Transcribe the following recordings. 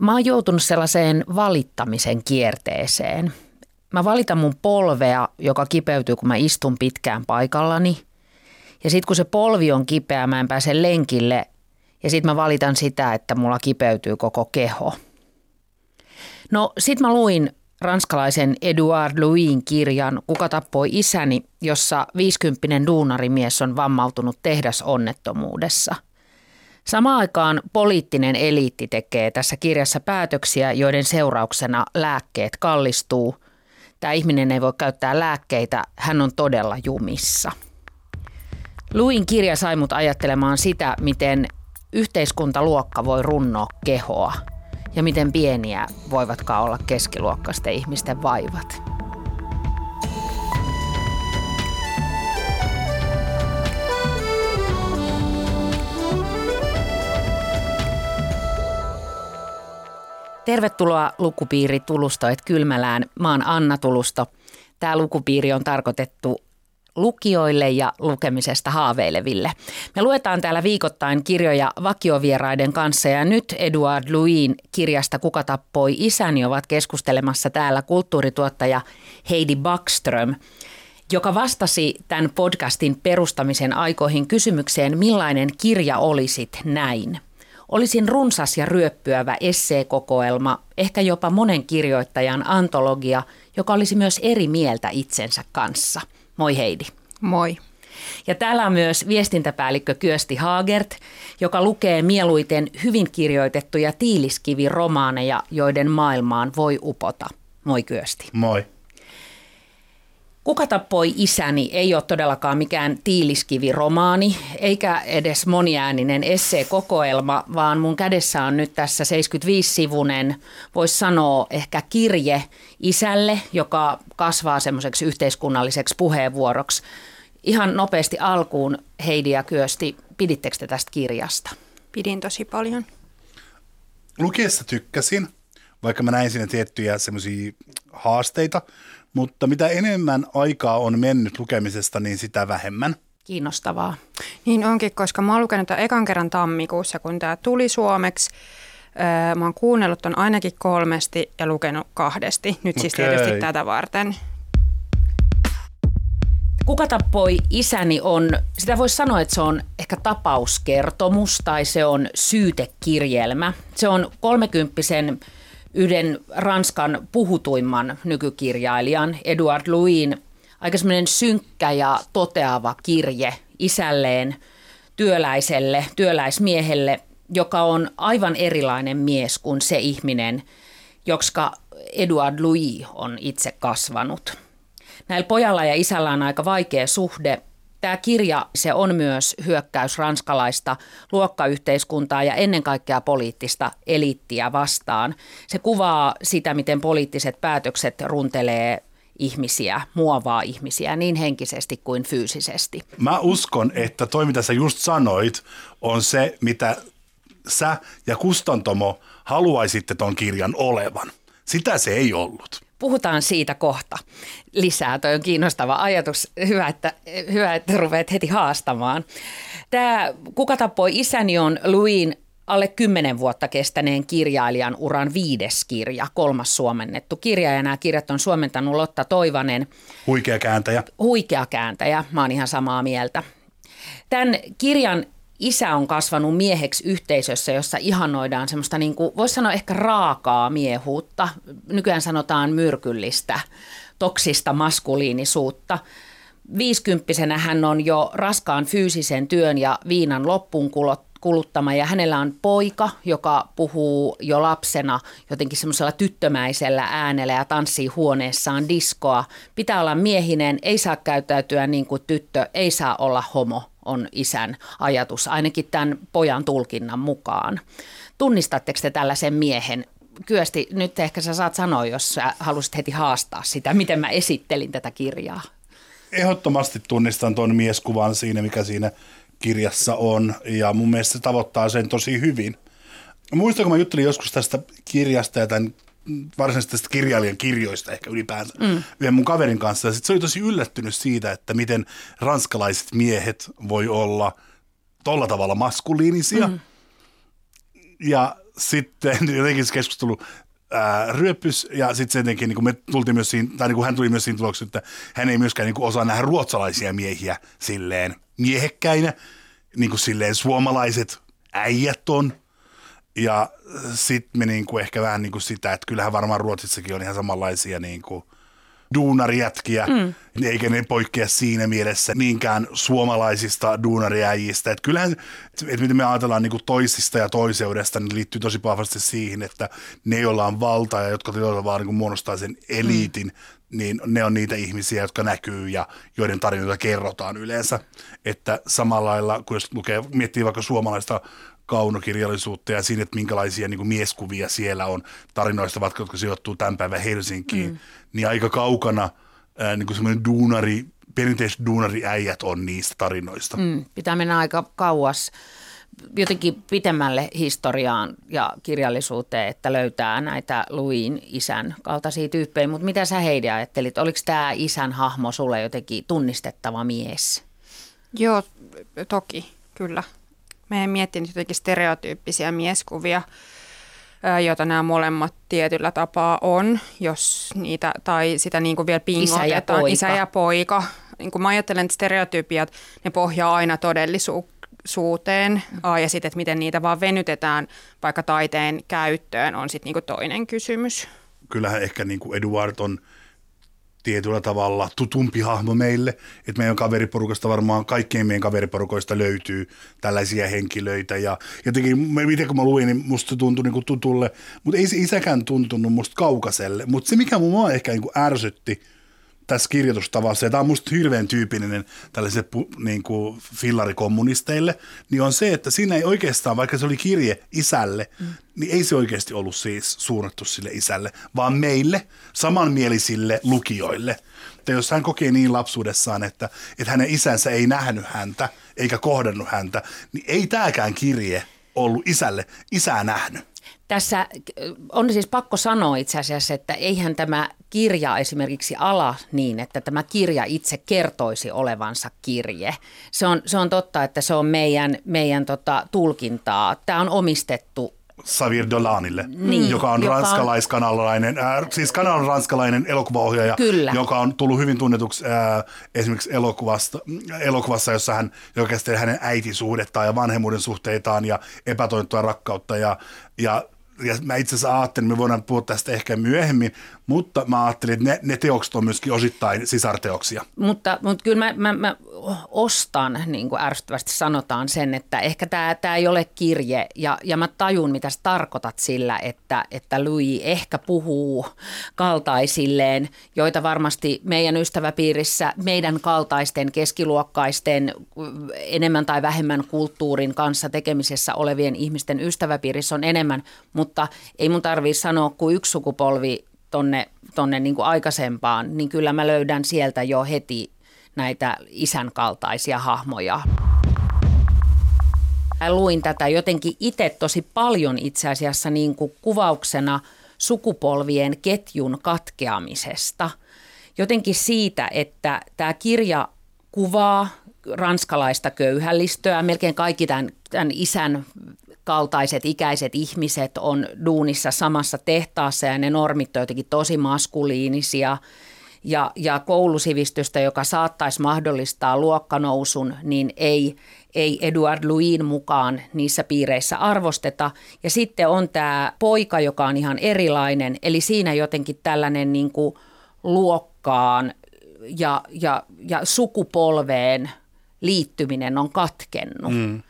Mä oon joutunut sellaiseen valittamisen kierteeseen. Mä valitan mun polvea, joka kipeytyy, kun mä istun pitkään paikallani. Ja sitten kun se polvi on kipeä, mä en pääse lenkille. Ja sitten mä valitan sitä, että mulla kipeytyy koko keho. No sit mä luin ranskalaisen Eduard Louin kirjan Kuka tappoi isäni, jossa 50 duunarimies on vammautunut tehdasonnettomuudessa – Samaan aikaan poliittinen eliitti tekee tässä kirjassa päätöksiä, joiden seurauksena lääkkeet kallistuu. Tämä ihminen ei voi käyttää lääkkeitä, hän on todella jumissa. Luin kirja sai mut ajattelemaan sitä, miten yhteiskuntaluokka voi runnoa kehoa ja miten pieniä voivatkaan olla keskiluokkaisten ihmisten vaivat. Tervetuloa lukupiiri Tulustoit Kylmälään. Mä oon Anna Tulusto. Tämä lukupiiri on tarkoitettu lukijoille ja lukemisesta haaveileville. Me luetaan täällä viikoittain kirjoja vakiovieraiden kanssa ja nyt Eduard Louin kirjasta Kuka tappoi isäni ovat keskustelemassa täällä kulttuurituottaja Heidi Backström, joka vastasi tämän podcastin perustamisen aikoihin kysymykseen, millainen kirja olisit näin – Olisin runsas ja ryöppyävä esseekokoelma, ehkä jopa monen kirjoittajan antologia, joka olisi myös eri mieltä itsensä kanssa. Moi Heidi. Moi. Ja täällä on myös viestintäpäällikkö Kyösti Haagert, joka lukee mieluiten hyvin kirjoitettuja tiiliskiviromaaneja, joiden maailmaan voi upota. Moi Kyösti. Moi. Kuka tappoi isäni ei ole todellakaan mikään tiiliskiviromaani, eikä edes moniääninen esseekokoelma, vaan mun kädessä on nyt tässä 75-sivunen, voisi sanoa ehkä kirje isälle, joka kasvaa semmoiseksi yhteiskunnalliseksi puheenvuoroksi. Ihan nopeasti alkuun Heidi ja Kyösti, pidittekö te tästä kirjasta? Pidin tosi paljon. Lukiessa tykkäsin, vaikka mä näin siinä tiettyjä semmoisia haasteita, mutta mitä enemmän aikaa on mennyt lukemisesta, niin sitä vähemmän. Kiinnostavaa. Niin onkin, koska mä oon lukenut tämän ekan kerran tammikuussa, kun tämä tuli suomeksi. Mä oon kuunnellut ton ainakin kolmesti ja lukenut kahdesti. Nyt okay. siis tietysti tätä varten. Kuka tappoi isäni on, sitä voisi sanoa, että se on ehkä tapauskertomus tai se on syytekirjelmä. Se on kolmekymppisen yhden Ranskan puhutuimman nykykirjailijan Eduard Louin aika semmoinen synkkä ja toteava kirje isälleen, työläiselle, työläismiehelle, joka on aivan erilainen mies kuin se ihminen, jotka Eduard Louis on itse kasvanut. Näillä pojalla ja isällä on aika vaikea suhde Tämä kirja se on myös hyökkäys ranskalaista luokkayhteiskuntaa ja ennen kaikkea poliittista eliittiä vastaan. Se kuvaa sitä, miten poliittiset päätökset runtelee ihmisiä, muovaa ihmisiä niin henkisesti kuin fyysisesti. Mä uskon, että toi mitä sä just sanoit on se, mitä sä ja Kustantomo haluaisitte ton kirjan olevan. Sitä se ei ollut. Puhutaan siitä kohta lisää. Toi on kiinnostava ajatus. Hyvä, että, hyvä, että ruveet heti haastamaan. Tämä Kuka tappoi isäni on Louin alle kymmenen vuotta kestäneen kirjailijan uran viides kirja, kolmas suomennettu kirja. Ja nämä kirjat on suomentanut Lotta Toivanen. Huikea kääntäjä. Huikea kääntäjä, mä oon ihan samaa mieltä. Tämän kirjan isä on kasvanut mieheksi yhteisössä, jossa ihannoidaan semmoista, niin kuin, voisi sanoa ehkä raakaa miehuutta. Nykyään sanotaan myrkyllistä, toksista maskuliinisuutta. Viisikymppisenä hän on jo raskaan fyysisen työn ja viinan loppuun kuluttama ja hänellä on poika, joka puhuu jo lapsena jotenkin semmoisella tyttömäisellä äänellä ja tanssii huoneessaan diskoa. Pitää olla miehinen, ei saa käyttäytyä niin kuin tyttö, ei saa olla homo on isän ajatus, ainakin tämän pojan tulkinnan mukaan. Tunnistatteko te tällaisen miehen? Kyösti, nyt ehkä sä saat sanoa, jos sä halusit heti haastaa sitä, miten mä esittelin tätä kirjaa. Ehdottomasti tunnistan tuon mieskuvan siinä, mikä siinä kirjassa on, ja mun mielestä se tavoittaa sen tosi hyvin. Muistan, kun mä juttelin joskus tästä kirjasta ja tämän varsinaisesti tästä kirjailijan kirjoista ehkä ylipäänsä mm. yhden mun kaverin kanssa. Ja sit se oli tosi yllättynyt siitä, että miten ranskalaiset miehet voi olla tolla tavalla maskuliinisia. Mm. Ja sitten jotenkin se keskustelu ää, ryöppys ja sitten se jotenkin, niin me tultiin myös siinä, tai niin hän tuli myös siinä tuloksessa, että hän ei myöskään niin osaa nähdä ruotsalaisia miehiä silleen miehekkäinä, niin kuin silleen suomalaiset äijät on. Ja sitten me niin kuin ehkä vähän niin kuin sitä, että kyllähän varmaan Ruotsissakin on ihan samanlaisia niin kuin – duunarijätkiä, mm. eikä ne poikkea siinä mielessä niinkään suomalaisista duunariäjistä. Että kyllähän, että miten me ajatellaan niin kuin toisista ja toiseudesta, niin liittyy tosi vahvasti siihen, että ne, joilla on valta ja jotka vaan niin muodostaa sen eliitin, mm. Niin ne on niitä ihmisiä, jotka näkyy ja joiden tarinoita kerrotaan yleensä. Että samalla lailla, kun jos lukee, miettii vaikka suomalaista kaunokirjallisuutta ja siinä, että minkälaisia niin kuin mieskuvia siellä on tarinoista, vaikka jotka sijoittuu tämän päivän Helsinkiin, mm. niin aika kaukana ää, niin kuin semmoinen duunari, perinteiset duunariäijät on niistä tarinoista. Mm, pitää mennä aika kauas jotenkin pitemmälle historiaan ja kirjallisuuteen, että löytää näitä Luin isän kaltaisia tyyppejä. Mutta mitä sä Heidi ajattelit? Oliko tämä isän hahmo sulle jotenkin tunnistettava mies? Joo, toki, kyllä. Mä en miettinyt jotenkin stereotyyppisiä mieskuvia, joita nämä molemmat tietyllä tapaa on, jos niitä, tai sitä niin kuin vielä pingotetaan. Isä ja poika. Isä ja poika. Niin kuin mä ajattelen, että stereotypiat, ne pohjaa aina todellisuuteen, mm. ja sitten, että miten niitä vaan venytetään vaikka taiteen käyttöön, on sitten niin toinen kysymys. Kyllähän ehkä niin kuin Eduard on tietyllä tavalla tutumpi hahmo meille. Että meidän kaveriporukasta varmaan kaikkien meidän kaveriporukoista löytyy tällaisia henkilöitä. Ja jotenkin, miten kun mä luin, niin musta tuntui niin kuin tutulle, mutta ei se isäkään tuntunut musta kaukaiselle. Mutta se, mikä mua ehkä niin kuin ärsytti – tässä kirjoitustavassa, ja tämä on musta hirveän tyypillinen tällaisille niin kuin fillarikommunisteille, niin on se, että siinä ei oikeastaan, vaikka se oli kirje isälle, mm. niin ei se oikeasti ollut siis suunnattu sille isälle, vaan meille, samanmielisille lukijoille. Että jos hän kokee niin lapsuudessaan, että, että hänen isänsä ei nähnyt häntä, eikä kohdannut häntä, niin ei tämäkään kirje ollut isälle isää nähnyt. Tässä on siis pakko sanoa itse asiassa, että eihän tämä kirja esimerkiksi ala niin, että tämä kirja itse kertoisi olevansa kirje. Se on, se on totta, että se on meidän, meidän tota, tulkintaa. Tämä on omistettu Xavier Dolanille, niin, joka on joka ranskalaiskanalainen, äh, siis kanalan ranskalainen elokuvaohjaaja, Kyllä. joka on tullut hyvin tunnetuksi äh, esimerkiksi elokuvasta, elokuvassa, jossa hän joka käsittelee hänen äitisuhdettaan ja vanhemmuuden suhteitaan ja epätointua rakkautta ja, ja ja mä itse asiassa ajattelin, me voidaan puhua tästä ehkä myöhemmin, mutta mä ajattelin, että ne, ne teokset on myöskin osittain sisarteoksia. Mutta, mutta kyllä mä, mä, mä ostan, niin kuin ärsyttävästi sanotaan sen, että ehkä tämä, tämä ei ole kirje ja, ja mä tajun, mitä sä tarkoitat sillä, että, että Louis ehkä puhuu kaltaisilleen, joita varmasti meidän ystäväpiirissä, meidän kaltaisten, keskiluokkaisten, enemmän tai vähemmän kulttuurin kanssa tekemisessä olevien ihmisten ystäväpiirissä on enemmän, mutta ei mun tarvii sanoa kuin yksi sukupolvi tonne, tonne niin kuin aikaisempaan, niin kyllä mä löydän sieltä jo heti näitä isän kaltaisia hahmoja. Mä luin tätä jotenkin itse tosi paljon itse asiassa niin kuin kuvauksena sukupolvien ketjun katkeamisesta. Jotenkin siitä, että tämä kirja kuvaa ranskalaista köyhällistöä. Melkein kaikki tämän, tämän isän kaltaiset ikäiset ihmiset on duunissa samassa tehtaassa ja ne normit on jotenkin tosi maskuliinisia. Ja, ja koulusivistystä, joka saattaisi mahdollistaa luokkanousun, niin ei, ei Eduard Louin mukaan niissä piireissä arvosteta. Ja sitten on tämä poika, joka on ihan erilainen, eli siinä jotenkin tällainen niin kuin luokkaan ja, ja, ja sukupolveen liittyminen on katkennut. Mm.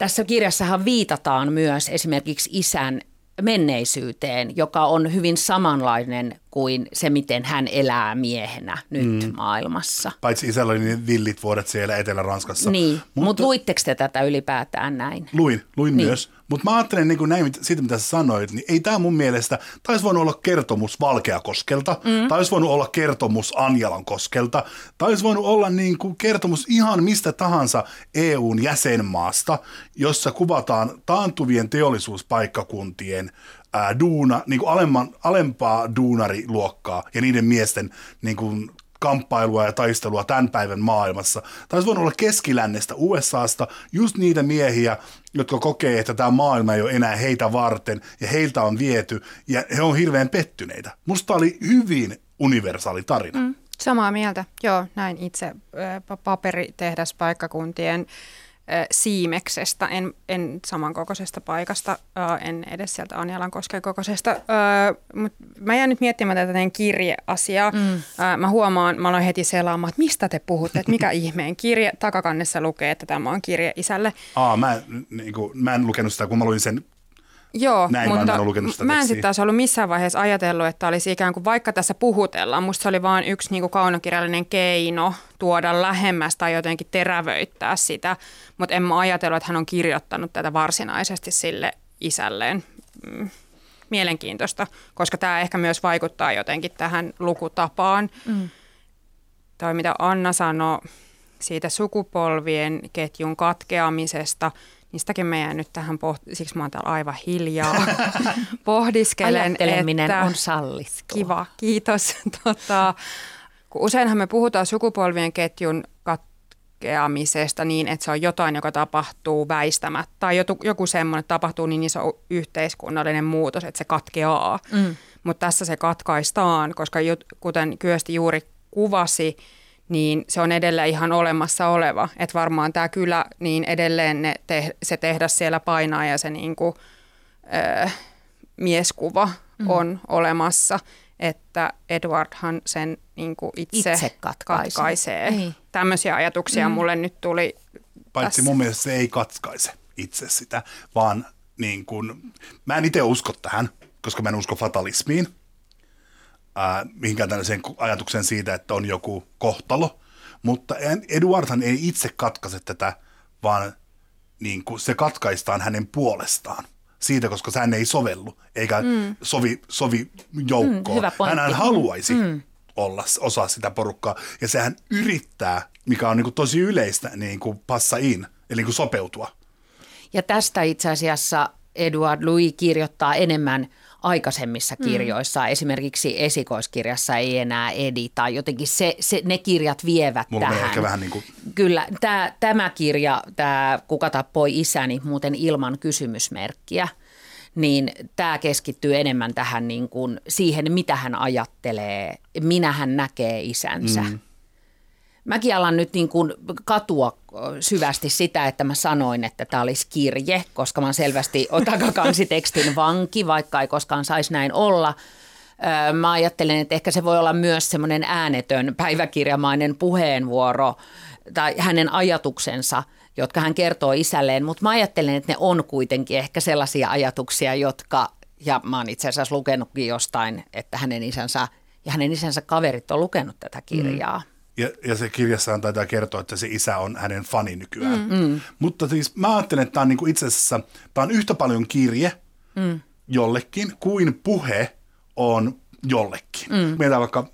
Tässä kirjassahan viitataan myös esimerkiksi isän menneisyyteen, joka on hyvin samanlainen kuin se, miten hän elää miehenä nyt mm. maailmassa. Paitsi isällä oli niin villit vuodet siellä Etelä-Ranskassa. Niin, mutta Mut luitteko te tätä ylipäätään näin? Luin, luin niin. myös. Mutta mä ajattelen niin kuin näin, siitä mitä sä sanoit, niin ei tämä mun mielestä, taisi voinut olla kertomus Valkeakoskelta, mm. taisi voinut olla kertomus Anjalan koskelta, taisi voinut olla niin kuin kertomus ihan mistä tahansa EUn jäsenmaasta, jossa kuvataan taantuvien teollisuuspaikkakuntien ää, duuna, niin kuin alemman, alempaa duunariluokkaa ja niiden miesten niin kuin kamppailua ja taistelua tämän päivän maailmassa. Olisi voinut olla keskilännestä USAsta just niitä miehiä, jotka kokee, että tämä maailma ei ole enää heitä varten ja heiltä on viety ja he on hirveän pettyneitä. Musta oli hyvin universaali tarina. Mm. Samaa mieltä, joo, näin itse paperitehdas-paikkakuntien Siimeksestä, en, en samankokoisesta paikasta, en edes sieltä Anjalankosken kokoisesta, mutta mä jään nyt miettimään tätä teidän kirjeasiaa. Mm. Mä huomaan, mä aloin heti selaamaan, että mistä te puhutte, että mikä ihmeen kirje. Takakannessa lukee, että tämä on kirje isälle. Aa, mä, en, niin kuin, mä en lukenut sitä, kun mä luin sen Joo, Näin mutta mä en lukenut sitä mä en sitten taas ollut missään vaiheessa ajatellut, että olisi ikään kuin vaikka tässä puhutellaan, musta se oli vain yksi niin kuin kaunokirjallinen keino tuoda lähemmäs tai jotenkin terävöittää sitä, mutta en mä ajatellut, että hän on kirjoittanut tätä varsinaisesti sille isälleen. Mm, mielenkiintoista, koska tämä ehkä myös vaikuttaa jotenkin tähän lukutapaan. Mm. Toi mitä Anna sanoi siitä sukupolvien ketjun katkeamisesta – Niistäkin meidän nyt tähän, poht- siksi mä oon täällä aivan hiljaa, pohdiskelen, Ajatteleminen että on sallittua. Kiva, kiitos. Tota, kun useinhan me puhutaan sukupolvien ketjun katkeamisesta niin, että se on jotain, joka tapahtuu väistämättä, tai joku, joku semmoinen tapahtuu niin iso yhteiskunnallinen muutos, että se katkeaa. Mm. Mutta tässä se katkaistaan, koska kuten Kyösti juuri kuvasi, niin se on edelleen ihan olemassa oleva. Että varmaan tämä kylä, niin edelleen ne te, se tehdas siellä painaa ja se niin kuin, ö, mieskuva mm. on olemassa. Että Edwardhan sen niin kuin itse, itse katkaisee. katkaisee. Niin. Tämmöisiä ajatuksia mm. mulle nyt tuli Paitsi tässä. mun mielestä se ei katkaise itse sitä, vaan niin kun, mä en itse usko tähän, koska mä en usko fatalismiin – äh, mihinkään tällaiseen ajatukseen siitä, että on joku kohtalo. Mutta Eduardhan ei itse katkaise tätä, vaan niin kuin se katkaistaan hänen puolestaan. Siitä, koska hän ei sovellu, eikä mm. sovi, sovi joukkoon. Mm, hän haluaisi mm. olla osa sitä porukkaa. Ja sehän yrittää, mikä on niin kuin tosi yleistä, niin kuin passa in, eli niin kuin sopeutua. Ja tästä itse asiassa Eduard Louis kirjoittaa enemmän – aikaisemmissa mm. kirjoissa, mm. esimerkiksi esikoiskirjassa ei enää edi tai jotenkin se, se, ne kirjat vievät Mulla tähän. Ehkä vähän niin kuin... Kyllä, tämä, tämä kirja, tämä Kuka tappoi isäni, muuten ilman kysymysmerkkiä, niin tämä keskittyy enemmän tähän niin kuin siihen, mitä hän ajattelee, minä hän näkee isänsä. Mm. Mäkin alan nyt niin kuin katua syvästi sitä, että mä sanoin, että tämä olisi kirje, koska mä oon selvästi takakanssitekstin vanki, vaikka ei koskaan saisi näin olla. Mä ajattelen, että ehkä se voi olla myös semmoinen äänetön päiväkirjamainen puheenvuoro tai hänen ajatuksensa, jotka hän kertoo isälleen, mutta mä ajattelen, että ne on kuitenkin ehkä sellaisia ajatuksia, jotka, ja mä oon itse asiassa lukenutkin jostain, että hänen isänsä ja hänen isänsä kaverit on lukenut tätä kirjaa. Mm. Ja, ja se kirjassaan taitaa kertoa, että se isä on hänen fani nykyään. Mm. mm. Mutta siis mä ajattelen, että tämä on niinku itse asiassa, tämä on yhtä paljon kirje mm. jollekin kuin puhe on jollekin. Mm. Mietitään vaikka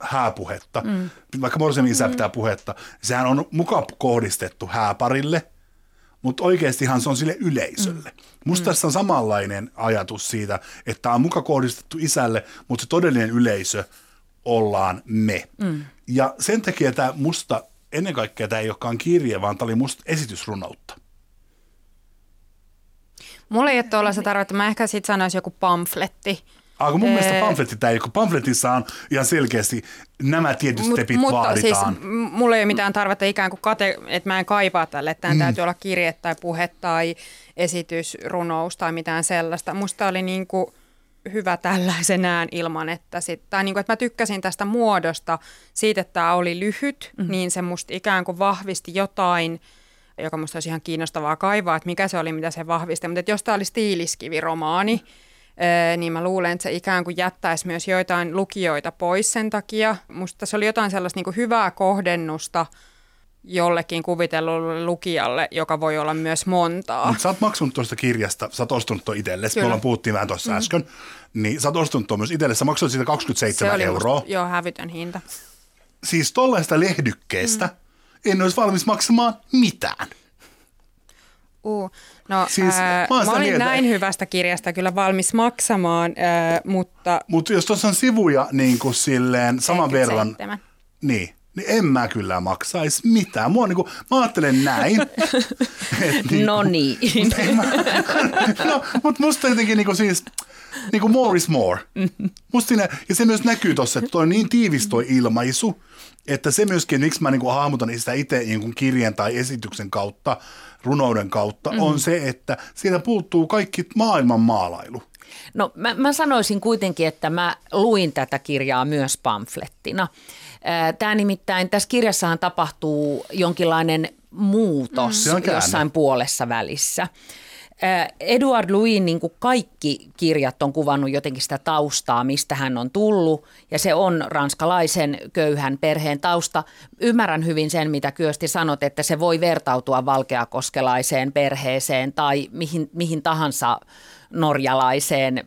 hääpuhetta, mm. vaikka Morsemin isä mm. pitää puhetta, sehän on mukaan kohdistettu hääparille, mutta oikeastihan se on sille yleisölle. Mm. Musta mm. tässä on samanlainen ajatus siitä, että tämä on mukaan kohdistettu isälle, mutta se todellinen yleisö ollaan me. Mm. Ja sen takia tämä musta, ennen kaikkea tämä ei olekaan kirje, vaan tämä oli musta esitysrunoutta. Mulla ei ole tuollaista tarvetta. Mä ehkä sitten sanoisin joku pamfletti. Ah, mun mielestä pamfletti tämä ei, kun pamfletissa on ihan selkeästi nämä tietyt Mut, stepit mutta vaaditaan. Siis, mulla ei ole mitään tarvetta ikään kuin kate, että mä en kaipaa tälle, että mm. täytyy olla kirje tai puhe tai esitysrunous tai mitään sellaista. Musta oli niin kuin, hyvä tällaisenään ilman, että, sit, tai niin kuin, että mä tykkäsin tästä muodosta siitä, että tämä oli lyhyt, mm-hmm. niin se musta ikään kuin vahvisti jotain, joka musta olisi ihan kiinnostavaa kaivaa, että mikä se oli, mitä se vahvisti. Mutta jos tämä oli stiiliskiviromaani, niin mä luulen, että se ikään kuin jättäisi myös joitain lukijoita pois sen takia. Musta se oli jotain sellaista niin kuin hyvää kohdennusta – jollekin kuvitellulle lukijalle, joka voi olla myös montaa. Mutta sä oot maksanut tuosta kirjasta, sä oot ostunut tuon itsellesi, me ollaan puhuttiin vähän tuossa mm. äsken, niin sä oot ostunut tuon myös itsellesi, sä maksoit siitä 27 Se oli euroa. Musta, joo, hävytön hinta. Siis tollaista lehdykkeestä mm. en olisi valmis maksamaan mitään. Uh, no, siis, ää, mä, mä olin mieltä, näin hyvästä kirjasta kyllä valmis maksamaan, ää, mutta... Mutta jos tuossa on sivuja niin kuin silleen saman verran, niin, niin en mä kyllä maksaisi mitään. Mua niinku, mä ajattelen näin. niinku, no niin. no, mutta musta jotenkin niinku siis, niinku more is more. Musta siinä, ja se myös näkyy tuossa, että toi on niin tiivis toi ilmaisu, että se myöskin, miksi mä niinku hahmotan sitä itse niin kirjan tai esityksen kautta, runouden kautta, mm. on se, että siitä puuttuu kaikki maailman maalailu. No mä, mä sanoisin kuitenkin, että mä luin tätä kirjaa myös pamflettina. Tämä nimittäin, tässä kirjassahan tapahtuu jonkinlainen muutos mm. jossain puolessa välissä. Eduard Louis, niin kuin kaikki kirjat on kuvannut jotenkin sitä taustaa, mistä hän on tullut, ja se on ranskalaisen köyhän perheen tausta. Ymmärrän hyvin sen, mitä Kyösti sanot, että se voi vertautua valkeakoskelaiseen perheeseen tai mihin, mihin tahansa norjalaiseen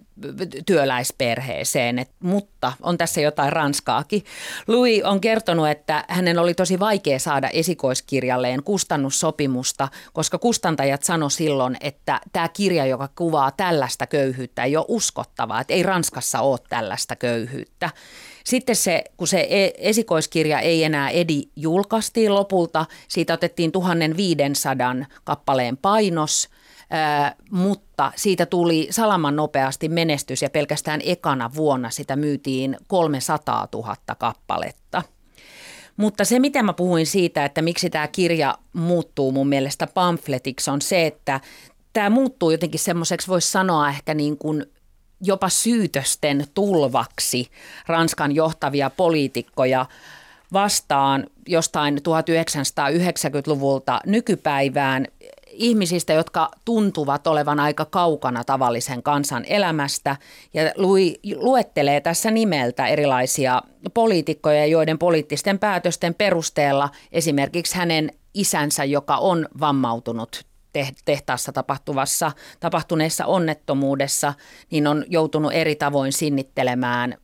työläisperheeseen, Et, mutta on tässä jotain ranskaakin. Louis on kertonut, että hänen oli tosi vaikea saada esikoiskirjalleen kustannussopimusta, koska kustantajat sano silloin, että tämä kirja, joka kuvaa tällaista köyhyyttä, ei ole uskottavaa, että ei Ranskassa ole tällaista köyhyyttä. Sitten se, kun se e, esikoiskirja ei enää edi julkaistiin lopulta, siitä otettiin 1500 kappaleen painos – mutta siitä tuli salaman nopeasti menestys ja pelkästään ekana vuonna sitä myytiin 300 000 kappaletta. Mutta se, mitä mä puhuin siitä, että miksi tämä kirja muuttuu mun mielestä pamfletiksi, on se, että tämä muuttuu jotenkin semmoiseksi, voisi sanoa ehkä niin kuin jopa syytösten tulvaksi Ranskan johtavia poliitikkoja vastaan jostain 1990-luvulta nykypäivään ihmisistä, jotka tuntuvat olevan aika kaukana tavallisen kansan elämästä. Ja lui, luettelee tässä nimeltä erilaisia poliitikkoja, joiden poliittisten päätösten perusteella esimerkiksi hänen isänsä, joka on vammautunut tehtaassa tapahtuvassa, tapahtuneessa onnettomuudessa, niin on joutunut eri tavoin sinnittelemään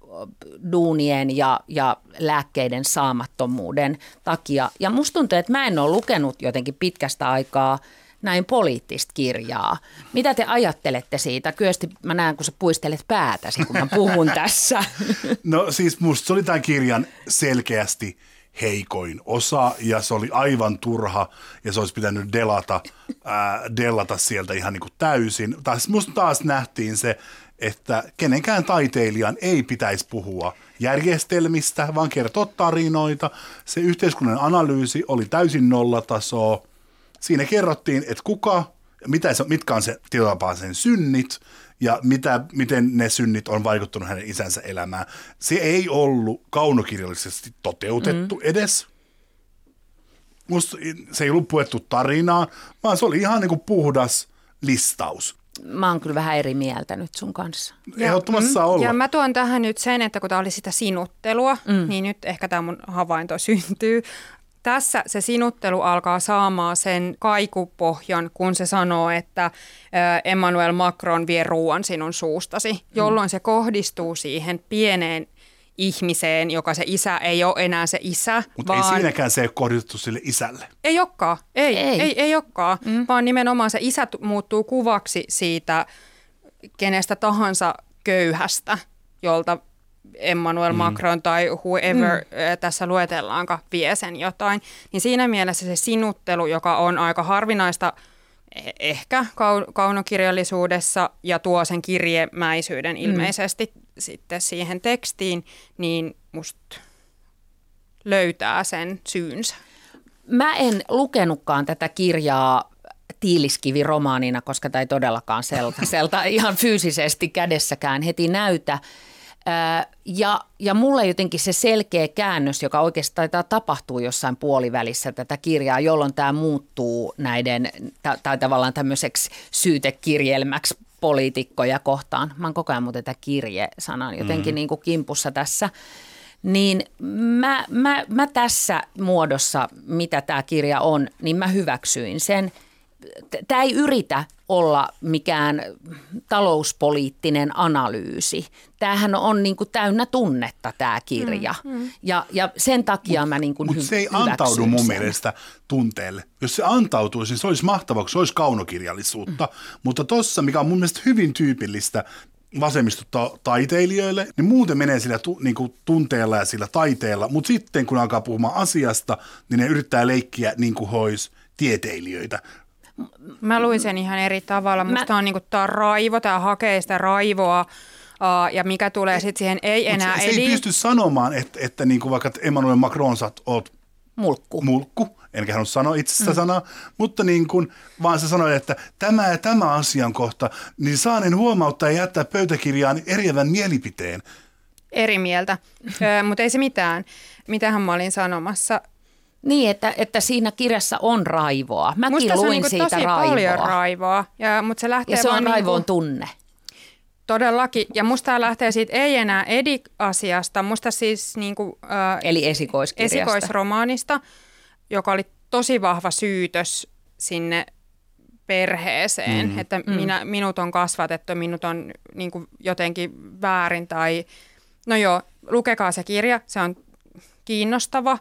duunien ja, ja lääkkeiden saamattomuuden takia. Ja musta tuntuu, että mä en ole lukenut jotenkin pitkästä aikaa näin poliittista kirjaa. Mitä te ajattelette siitä? Kyösti mä näen, kun sä puistelet päätäsi, kun mä puhun tässä. No siis musta se oli tämän kirjan selkeästi heikoin osa ja se oli aivan turha ja se olisi pitänyt delata, ää, delata sieltä ihan niin kuin täysin. Taas, musta taas nähtiin se, että kenenkään taiteilijan ei pitäisi puhua järjestelmistä, vaan kertoa tarinoita. Se yhteiskunnan analyysi oli täysin nollatasoa Siinä kerrottiin, että kuka, mitä se, mitkä on se sen synnit ja mitä, miten ne synnit on vaikuttanut hänen isänsä elämään. Se ei ollut kaunokirjallisesti toteutettu mm. edes. Musta se ei ollut puettu tarinaa, vaan se oli ihan niin kuin puhdas listaus. Mä oon kyllä vähän eri mieltä nyt sun kanssa. Ehdottomassa mm, olla. Ja mä tuon tähän nyt sen, että kun tämä oli sitä sinuttelua, mm. niin nyt ehkä tämä mun havainto syntyy tässä se sinuttelu alkaa saamaan sen kaikupohjan, kun se sanoo, että Emmanuel Macron vie ruoan sinun suustasi, mm. jolloin se kohdistuu siihen pieneen ihmiseen, joka se isä ei ole enää se isä. Mutta vaan... ei siinäkään se ole kohdistettu sille isälle. Ei olekaan, ei, ei, ei, ei olekaan, mm. vaan nimenomaan se isä muuttuu kuvaksi siitä kenestä tahansa köyhästä, jolta Emmanuel mm. Macron tai whoever mm. tässä luetellaankaan vie sen jotain, niin siinä mielessä se sinuttelu, joka on aika harvinaista e, ehkä kaunokirjallisuudessa ja tuo sen kirjemäisyyden mm. ilmeisesti sitten siihen tekstiin, niin musta löytää sen syynsä. Mä en lukenutkaan tätä kirjaa tiiliskivi-romaanina, koska tämä ei todellakaan selta ihan fyysisesti kädessäkään heti näytä. Ja, ja mulle jotenkin se selkeä käännös, joka oikeastaan taitaa tapahtua jossain puolivälissä tätä kirjaa, jolloin tämä muuttuu näiden, tai tavallaan tämmöiseksi syytekirjelmäksi poliitikkoja kohtaan. Mä oon koko ajan muuten tätä kirje-sanan jotenkin mm. niin kuin kimpussa tässä. Niin mä, mä, mä tässä muodossa, mitä tämä kirja on, niin mä hyväksyin sen – tämä ei yritä olla mikään talouspoliittinen analyysi. Tämähän on niin kuin täynnä tunnetta tämä kirja. Mm, mm. Ja, ja sen takia mut, mä niin kuin Mutta hy- se ei antaudu mun sen. mielestä tunteelle. Jos se antautuisi, niin se olisi mahtavaa, se olisi kaunokirjallisuutta. Mm. Mutta tuossa, mikä on mun mielestä hyvin tyypillistä vasemmistotaiteilijoille, niin muuten menee sillä tu, niin kuin tunteella ja sillä taiteella, mutta sitten kun alkaa puhumaan asiasta, niin ne yrittää leikkiä niin kuin hois tieteilijöitä. Mä luin sen ihan eri tavalla. Musta Mä... on, niin kuin, tää raivo, tämä hakee sitä raivoa, Uh, ja mikä tulee sitten siihen ei enää se, se ei pysty sanomaan, että, että niin kuin vaikka Emmanuel Macron sä oot mulkku. mulkku, enkä hän sanoa itsestä mm. sanaa, mutta niin kuin, vaan se sanoi, että tämä ja tämä asian kohta, niin saanen huomauttaa ja jättää pöytäkirjaan eriävän mielipiteen. Eri mieltä, mutta ei se mitään. Mitähän mä olin sanomassa? Niin, että, että siinä kirjassa on raivoa. Mäkin Musta luin on niin siitä tosi raivoa. paljon raivoa, ja, mutta se lähtee ja se on raivoon niin kuin, tunne. Todellakin, ja musta tämä lähtee siitä ei enää edi-asiasta, musta siis niin kuin, äh, Eli esikoiskirjasta. esikoisromaanista, joka oli tosi vahva syytös sinne perheeseen, mm. että minä, minut on kasvatettu, minut on niin kuin jotenkin väärin tai no joo, lukekaa se kirja, se on kiinnostava.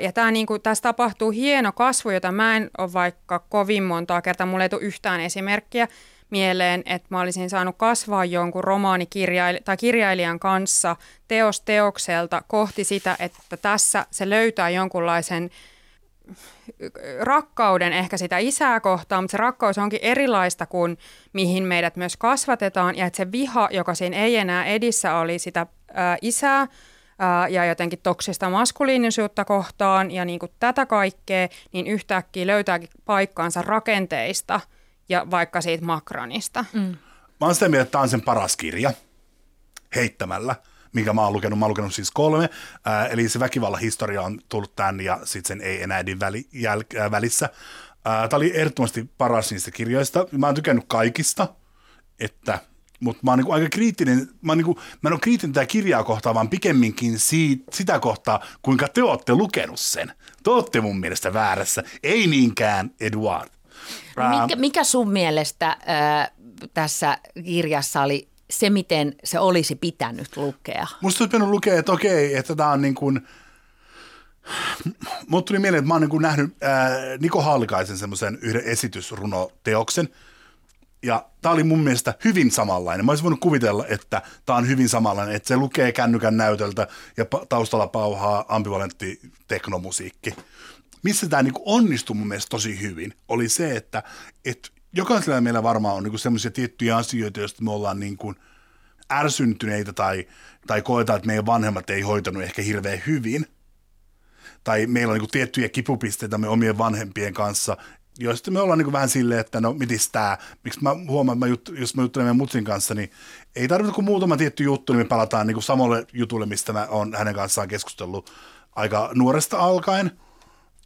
Ja tää, niin kuin, tässä tapahtuu hieno kasvu, jota mä en ole vaikka kovin montaa kertaa, mulle ei tule yhtään esimerkkiä mieleen, että mä olisin saanut kasvaa jonkun romaanikirjailijan tai kirjailijan kanssa teos teokselta kohti sitä, että tässä se löytää jonkunlaisen rakkauden ehkä sitä isää kohtaan, mutta se rakkaus onkin erilaista kuin mihin meidät myös kasvatetaan ja että se viha, joka siinä ei enää edissä oli sitä ää, isää ää, ja jotenkin toksista maskuliinisuutta kohtaan ja niin kuin tätä kaikkea, niin yhtäkkiä löytääkin paikkaansa rakenteista ja vaikka siitä Macronista. Mm. Mä oon sitä mieltä, että tämä on sen paras kirja heittämällä minkä mä oon lukenut. Mä oon lukenut siis kolme, ää, eli se väkivallan historia on tullut tän ja sitten sen ei enää väli, jäl, ää, välissä. Tämä oli ehdottomasti paras niistä kirjoista. Mä oon tykännyt kaikista, että mutta mä oon niinku aika kriittinen, mä, oon niinku, mä en ole kriittinen tätä kirjaa kohtaa, vaan pikemminkin siitä, sitä kohtaa, kuinka te olette lukenut sen. Te olette mun mielestä väärässä, ei niinkään Eduard. Mikä, mikä sun mielestä äh, tässä kirjassa oli se, miten se olisi pitänyt lukea? Musta olisi pitänyt lukea, että okei, että tämä on niin kuin, Mut tuli mieleen, että mä oon niin nähnyt ää, Niko Haalikaisen semmoisen yhden esitysrunoteoksen, ja tämä oli mun mielestä hyvin samanlainen. Mä olisin voinut kuvitella, että tämä on hyvin samanlainen, että se lukee kännykän näytöltä ja taustalla pauhaa ambivalentti teknomusiikki. Missä tämä niinku onnistui mun mielestä tosi hyvin, oli se, että et jokaisella meillä varmaan on niinku semmoisia tiettyjä asioita, joista me ollaan niinku ärsyntyneitä tai, tai koetaan, että meidän vanhemmat ei hoitanut ehkä hirveän hyvin. Tai meillä on niinku tiettyjä kipupisteitä me omien vanhempien kanssa, joista me ollaan niinku vähän silleen, että no mitis tää, miksi mä huomaan, että mä jut, jos mä juttelen meidän mutsin kanssa, niin ei tarvitse kuin muutama tietty juttu, niin me palataan niinku samalle jutulle, mistä mä oon hänen kanssaan keskustellut aika nuoresta alkaen.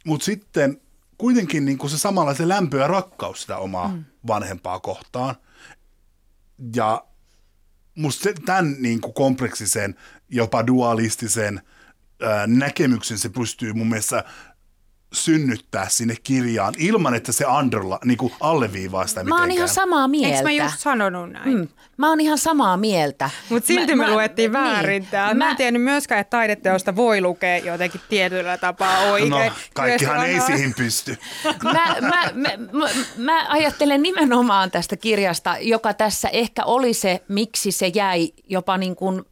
Mutta sitten kuitenkin niin kuin se samalla se lämpö ja rakkaus sitä omaa mm. vanhempaa kohtaan. Ja musta tämän niin kuin kompleksisen, jopa dualistisen ää, näkemyksen se pystyy mun mielestä synnyttää sinne kirjaan ilman, että se underla, niin kuin alleviivaa sitä Mä oon ihan samaa mieltä. Eikö mä just sanonut näin? Mm. Mä oon ihan samaa mieltä. Mutta silti mä, me luettiin mä, väärin niin, täällä. Mä, mä en tiennyt myöskään, että taideteosta voi lukea jotenkin tietyllä tapaa oikein. No, kaikkihan ei siihen pysty. Mä, mä, mä, mä, mä ajattelen nimenomaan tästä kirjasta, joka tässä ehkä oli se, miksi se jäi jopa niin kuin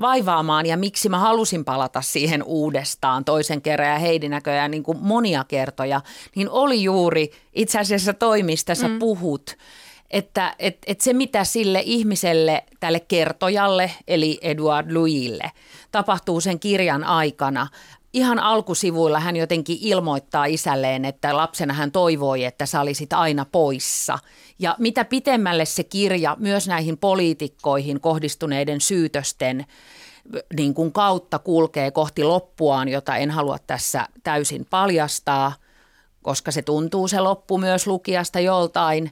vaivaamaan ja miksi mä halusin palata siihen uudestaan toisen kerran ja Heidi näköjään niin kuin monia kertoja, niin oli juuri itse asiassa toi, mistä sä mm. puhut. Että et, et se, mitä sille ihmiselle, tälle kertojalle, eli Eduard Louisille, tapahtuu sen kirjan aikana, ihan alkusivuilla hän jotenkin ilmoittaa isälleen, että lapsena hän toivoi, että sä olisit aina poissa. Ja mitä pitemmälle se kirja myös näihin poliitikkoihin kohdistuneiden syytösten niin kuin kautta kulkee kohti loppuaan, jota en halua tässä täysin paljastaa, koska se tuntuu se loppu myös lukijasta joltain,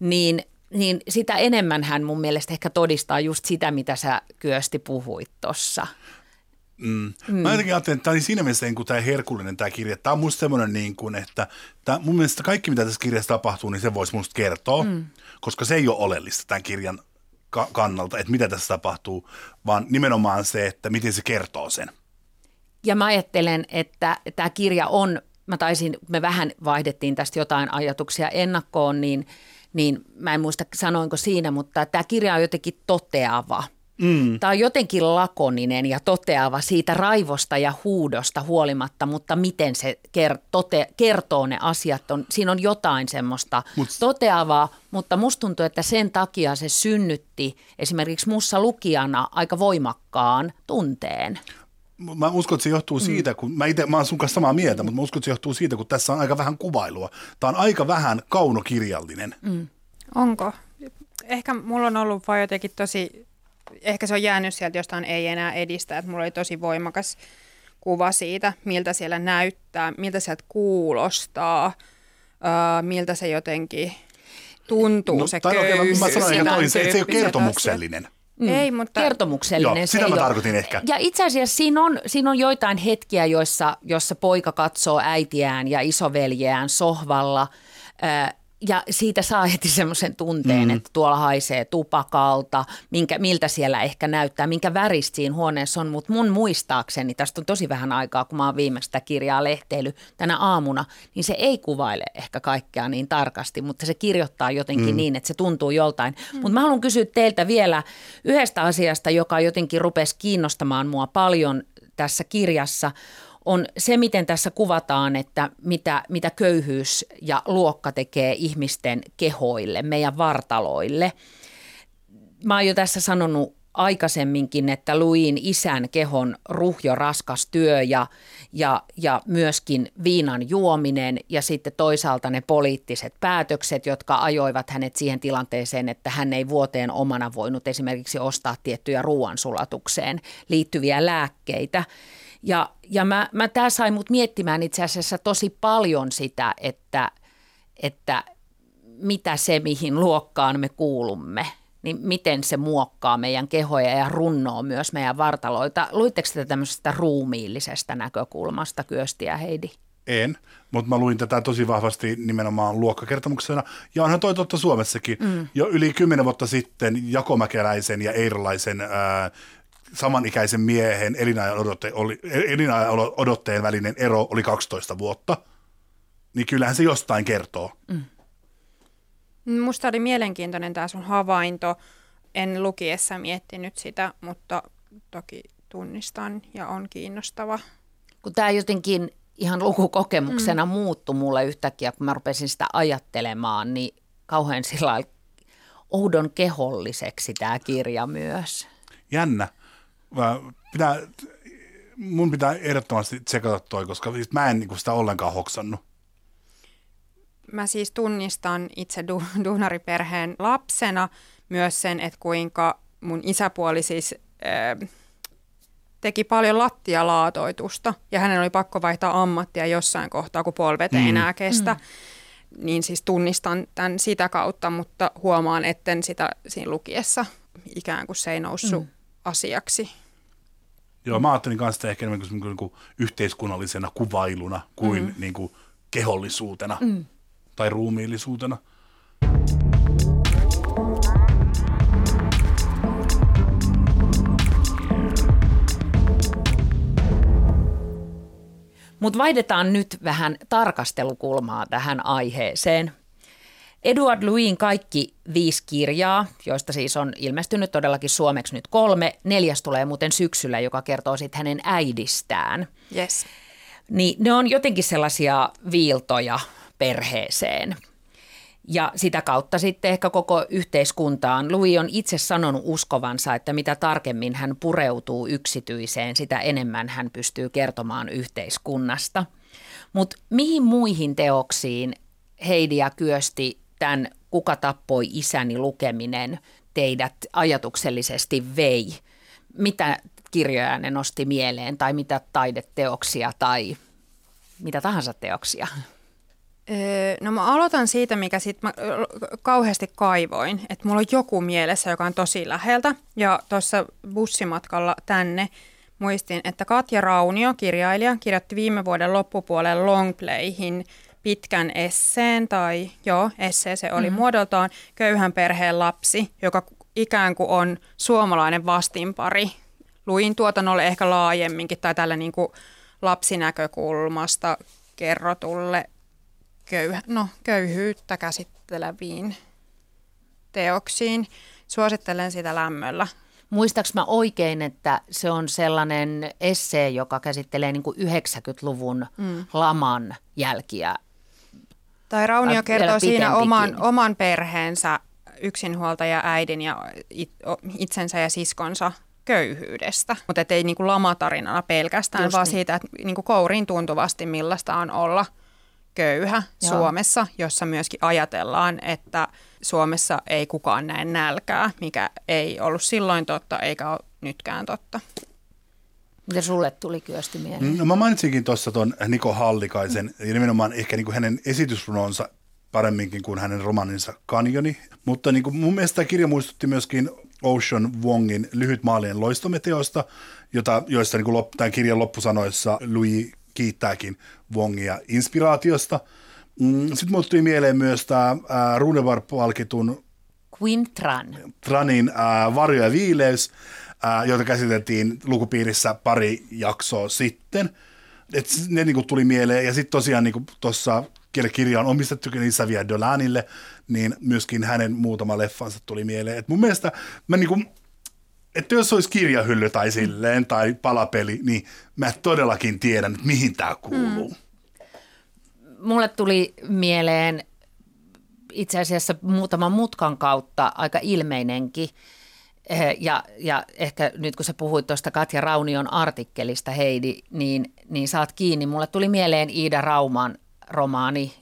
niin, niin sitä enemmän hän mun mielestä ehkä todistaa just sitä, mitä sä Kyösti puhuit tuossa. Mm. Mm. Mä jotenkin ajattelin, että tämä oli siinä mielessä niin kuin tämä herkullinen tämä kirja. Tämä on musta semmoinen, niin kuin, että tämä, mun mielestä kaikki mitä tässä kirjassa tapahtuu, niin se voisi musta kertoa, mm. koska se ei ole oleellista tämän kirjan ka- kannalta, että mitä tässä tapahtuu, vaan nimenomaan se, että miten se kertoo sen. Ja mä ajattelen, että tämä kirja on, mä taisin, me vähän vaihdettiin tästä jotain ajatuksia ennakkoon, niin, niin mä en muista sanoinko siinä, mutta tämä kirja on jotenkin toteava. Mm. Tämä on jotenkin lakoninen ja toteava siitä raivosta ja huudosta huolimatta, mutta miten se ker- tote- kertoo ne asiat. On, siinä on jotain semmoista Mut... toteavaa, mutta musta tuntuu, että sen takia se synnytti esimerkiksi mussa lukijana aika voimakkaan tunteen mä uskon, että se johtuu mm. siitä, kun mä itse, mä oon sun kanssa samaa mieltä, mutta mä uskon, että se johtuu siitä, kun tässä on aika vähän kuvailua. Tämä on aika vähän kaunokirjallinen. Mm. Onko? Ehkä mulla on ollut vaan jotenkin tosi, ehkä se on jäänyt sieltä jostain ei enää edistä, että mulla oli tosi voimakas kuva siitä, miltä siellä näyttää, miltä sieltä kuulostaa, uh, miltä se jotenkin tuntuu no, se köyhyys. Mä sanoin, että se, se ei ole kertomuksellinen. Mm. Ei, mutta... Kertomuksellinen Joo, sitä mä tarkoitin ehkä. Ja itse asiassa siinä on, siinä on joitain hetkiä, joissa, jossa poika katsoo äitiään ja isoveljeään sohvalla äh, ja siitä saa heti semmoisen tunteen, mm. että tuolla haisee tupakalta, minkä, miltä siellä ehkä näyttää, minkä väristä siinä huoneessa on. Mutta mun muistaakseni, tästä on tosi vähän aikaa, kun mä oon viimeksi sitä kirjaa lehteily tänä aamuna, niin se ei kuvaile ehkä kaikkea niin tarkasti, mutta se kirjoittaa jotenkin mm. niin, että se tuntuu joltain. Mm. Mutta mä haluan kysyä teiltä vielä yhdestä asiasta, joka jotenkin rupesi kiinnostamaan mua paljon tässä kirjassa – on se, miten tässä kuvataan, että mitä, mitä köyhyys ja luokka tekee ihmisten kehoille, meidän vartaloille. Mä oon jo tässä sanonut aikaisemminkin, että luin isän kehon ruhjo raskas työ ja, ja, ja myöskin viinan juominen ja sitten toisaalta ne poliittiset päätökset, jotka ajoivat hänet siihen tilanteeseen, että hän ei vuoteen omana voinut esimerkiksi ostaa tiettyjä ruoansulatukseen liittyviä lääkkeitä. Ja, ja mä, mä tämä sai mut miettimään itse asiassa tosi paljon sitä, että, että mitä se, mihin luokkaan me kuulumme, niin miten se muokkaa meidän kehoja ja runnoo myös meidän vartaloita. Luitteko te tämmöisestä ruumiillisesta näkökulmasta, Kyösti ja Heidi? En, mutta mä luin tätä tosi vahvasti nimenomaan luokkakertomuksena. Ja onhan toi totta Suomessakin. Mm. Jo yli kymmenen vuotta sitten Jakomäkeläisen ja Eirolaisen ää, samanikäisen miehen elinajan, odotte, oli, elinajan odotteen välinen ero oli 12 vuotta, niin kyllähän se jostain kertoo. Mm. Musta oli mielenkiintoinen tämä sun havainto. En lukiessa miettinyt sitä, mutta toki tunnistan ja on kiinnostava. Kun tämä jotenkin ihan lukukokemuksena mm. muuttui mulle yhtäkkiä, kun mä rupesin sitä ajattelemaan, niin kauhean sillä oudon keholliseksi tämä kirja myös. Jännä pitää, mun pitää ehdottomasti tsekata toi, koska siis mä en niin sitä ollenkaan hoksannut. Mä siis tunnistan itse du- duunariperheen lapsena myös sen, että kuinka mun isäpuoli siis äh, teki paljon lattialaatoitusta ja hänen oli pakko vaihtaa ammattia jossain kohtaa, kun polvet ei mm. enää kestä. Mm. Niin siis tunnistan tämän sitä kautta, mutta huomaan, etten sitä siinä lukiessa ikään kuin se ei noussut mm asiaksi. Joo, mä ajattelin kanssa ehkä enemmän kuin, niin kuin yhteiskunnallisena kuvailuna kuin, mm. niin kuin kehollisuutena mm. tai ruumiillisuutena. Mutta vaihdetaan nyt vähän tarkastelukulmaa tähän aiheeseen. Eduard Louin kaikki viisi kirjaa, joista siis on ilmestynyt todellakin suomeksi nyt kolme. Neljäs tulee muuten syksyllä, joka kertoo sitten hänen äidistään. Yes. Niin ne on jotenkin sellaisia viiltoja perheeseen. Ja sitä kautta sitten ehkä koko yhteiskuntaan. Louis on itse sanonut uskovansa, että mitä tarkemmin hän pureutuu yksityiseen, sitä enemmän hän pystyy kertomaan yhteiskunnasta. Mutta mihin muihin teoksiin Heidi ja Kyösti tämän Kuka tappoi isäni lukeminen teidät ajatuksellisesti vei? Mitä kirjoja ne nosti mieleen tai mitä taideteoksia tai mitä tahansa teoksia? No mä aloitan siitä, mikä sit mä kauheasti kaivoin, että mulla on joku mielessä, joka on tosi läheltä. Ja tuossa bussimatkalla tänne muistin, että Katja Raunio, kirjailija, kirjoitti viime vuoden loppupuolen Longplayhin – pitkän esseen, tai joo, essee se oli mm-hmm. muodoltaan, köyhän perheen lapsi, joka ikään kuin on suomalainen vastinpari. Luin tuotannolle ehkä laajemminkin tai tällä niin kuin lapsinäkökulmasta kerrotulle köyh- no, köyhyyttä käsitteleviin teoksiin. Suosittelen sitä lämmöllä. Muistaaks mä oikein, että se on sellainen essee, joka käsittelee niin 90-luvun mm. laman jälkiä? Tai Raunio kertoo siinä oman, oman perheensä yksinhuoltaja äidin ja it, itsensä ja siskonsa köyhyydestä. Mutta ei niinku lamatarinana pelkästään, Just vaan niin. siitä, että niinku kouriin tuntuvasti millaista on olla köyhä Joo. Suomessa, jossa myöskin ajatellaan, että Suomessa ei kukaan näe nälkää, mikä ei ollut silloin totta eikä ole nytkään totta. Mitä sulle tuli Kyösti mieleen? No mä mainitsinkin tuossa tuon Niko Hallikaisen ja nimenomaan ehkä niin kuin hänen esitysrunonsa paremminkin kuin hänen romaninsa Kanjoni. Mutta niin kuin mun mielestä tämä kirja muistutti myöskin Ocean Wongin lyhyt maalien loistometeosta, jota, joissa niin kuin lop, tämän kirjan loppusanoissa Louis kiittääkin Wongia inspiraatiosta. Mm, Sitten mulle tuli mieleen myös tämä Runevar-palkitun Quintran. Tranin ää, Varjo ja viileys, ää, jota käsiteltiin lukupiirissä pari jaksoa sitten. Et ne niin kuin, tuli mieleen. Ja sitten tosiaan niin tuossa kirja on omistettu Isavia Dolanille, niin myöskin hänen muutama leffansa tuli mieleen. Et mun mielestä mä niin kuin, että jos olisi kirjahylly tai silleen, tai palapeli, niin mä todellakin tiedän, että mihin tämä kuuluu. Mm. Mulle tuli mieleen itse asiassa muutaman mutkan kautta aika ilmeinenkin. Eh, ja, ja ehkä nyt kun sä puhuit tuosta Katja Raunion artikkelista, Heidi, niin, niin saat kiinni. Mulle tuli mieleen Iida Rauman romaani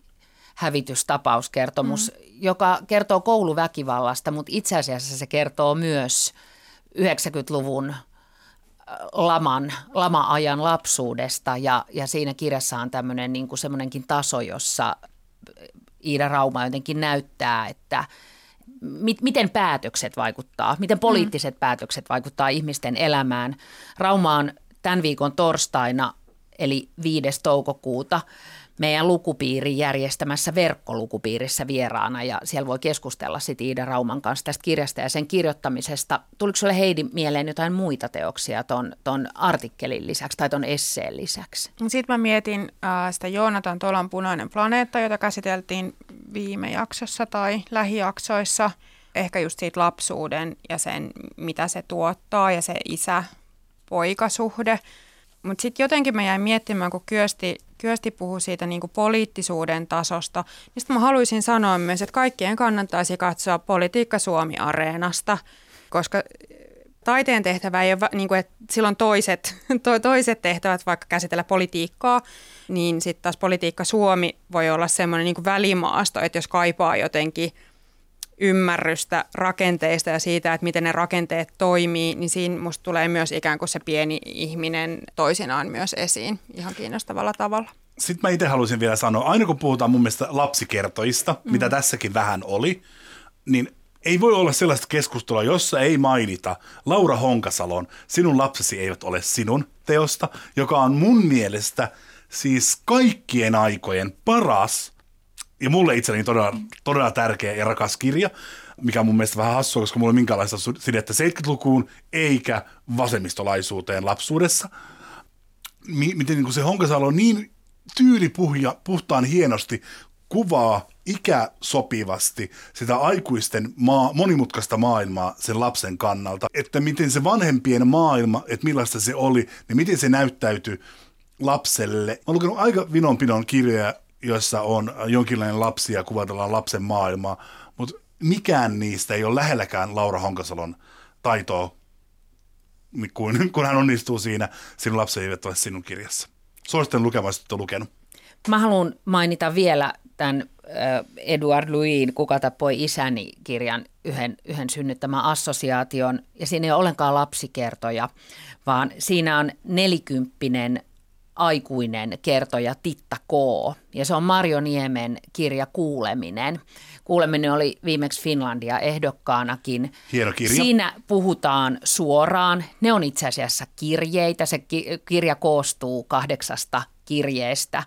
Hävitystapauskertomus, mm. joka kertoo kouluväkivallasta, mutta itse asiassa se kertoo myös 90-luvun äh, laman, lama-ajan lapsuudesta ja, ja siinä kirjassa on tämmöinen niin kuin semmoinenkin taso, jossa Iida Rauma jotenkin näyttää, että mit, miten päätökset vaikuttaa, miten poliittiset mm. päätökset vaikuttaa ihmisten elämään. Rauma on tämän viikon torstaina, eli 5. toukokuuta, meidän lukupiirin järjestämässä verkkolukupiirissä vieraana ja siellä voi keskustella sitten Iida Rauman kanssa tästä kirjasta ja sen kirjoittamisesta. Tuliko sinulle Heidi mieleen jotain muita teoksia ton, ton artikkelin lisäksi tai ton esseen lisäksi? Sitten mä mietin äh, sitä Joonatan Tolan Punainen planeetta, jota käsiteltiin viime jaksossa tai lähijaksoissa. Ehkä just siitä lapsuuden ja sen, mitä se tuottaa ja se isä-poikasuhde. Mutta sitten jotenkin mä jäin miettimään, kun Kyösti Kyösti puhui siitä niin kuin poliittisuuden tasosta, niin mä haluaisin sanoa myös, että kaikkien kannattaisi katsoa Politiikka Suomi-areenasta, koska taiteen tehtävä ei ole, niin kuin, että silloin toiset, to, toiset tehtävät, vaikka käsitellä politiikkaa, niin sitten taas Politiikka Suomi voi olla semmoinen niin välimaasto, että jos kaipaa jotenkin – ymmärrystä rakenteista ja siitä, että miten ne rakenteet toimii, niin siinä musta tulee myös ikään kuin se pieni ihminen toisinaan myös esiin ihan kiinnostavalla tavalla. Sitten mä itse haluaisin vielä sanoa, aina kun puhutaan mun mielestä lapsikertoista, mm. mitä tässäkin vähän oli, niin ei voi olla sellaista keskustelua, jossa ei mainita Laura Honkasalon Sinun lapsesi eivät ole sinun teosta, joka on mun mielestä siis kaikkien aikojen paras ja mulle itselleni todella, todella tärkeä ja rakas kirja, mikä on mun mielestä vähän hassua, koska mulla ei minkäänlaista sidettä 70-lukuun eikä vasemmistolaisuuteen lapsuudessa. Miten niin se Honkasalo niin tyylipuhja, puhtaan hienosti kuvaa ikäsopivasti sitä aikuisten maa, monimutkaista maailmaa sen lapsen kannalta, että miten se vanhempien maailma, että millaista se oli, niin miten se näyttäytyi lapselle. Mä oon lukenut aika vinonpinon kirjoja joissa on jonkinlainen lapsi ja kuvatellaan lapsen maailmaa, mutta mikään niistä ei ole lähelläkään Laura Honkasalon taitoa, kun, kun hän onnistuu siinä Sinun lapsi ei ole sinun kirjassa. Suosittelen lukemaan, jos lukenut. Mä haluan mainita vielä tämän Eduard Louis, Kuka tappoi isäni kirjan yhden, yhden synnyttämän assosiaation. Ja siinä ei ole ollenkaan lapsikertoja, vaan siinä on nelikymppinen aikuinen kertoja Titta K. Ja se on Marjo Niemen kirja Kuuleminen. Kuuleminen oli viimeksi Finlandia ehdokkaanakin. Hieno kirja. Siinä puhutaan suoraan. Ne on itse asiassa kirjeitä. Se kirja koostuu kahdeksasta kirjeestä.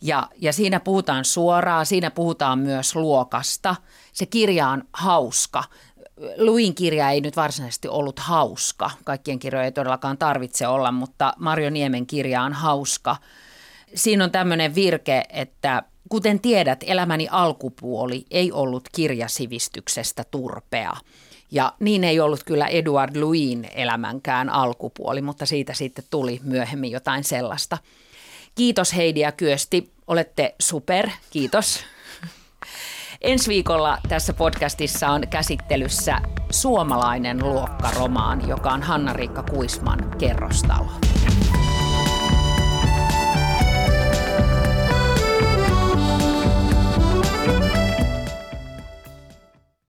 Ja, ja siinä puhutaan suoraan, siinä puhutaan myös luokasta. Se kirja on hauska. Luin kirja ei nyt varsinaisesti ollut hauska. Kaikkien kirjoja ei todellakaan tarvitse olla, mutta Marjo Niemen kirja on hauska. siinä on tämmöinen virke, että kuten tiedät, elämäni alkupuoli ei ollut kirjasivistyksestä turpea. Ja niin ei ollut kyllä Eduard Louin elämänkään alkupuoli, mutta siitä sitten tuli myöhemmin jotain sellaista. Kiitos Heidi ja Kyösti, olette super, kiitos. Ensi viikolla tässä podcastissa on käsittelyssä suomalainen luokkaromaan, joka on Hanna-Riikka Kuisman kerrostalo.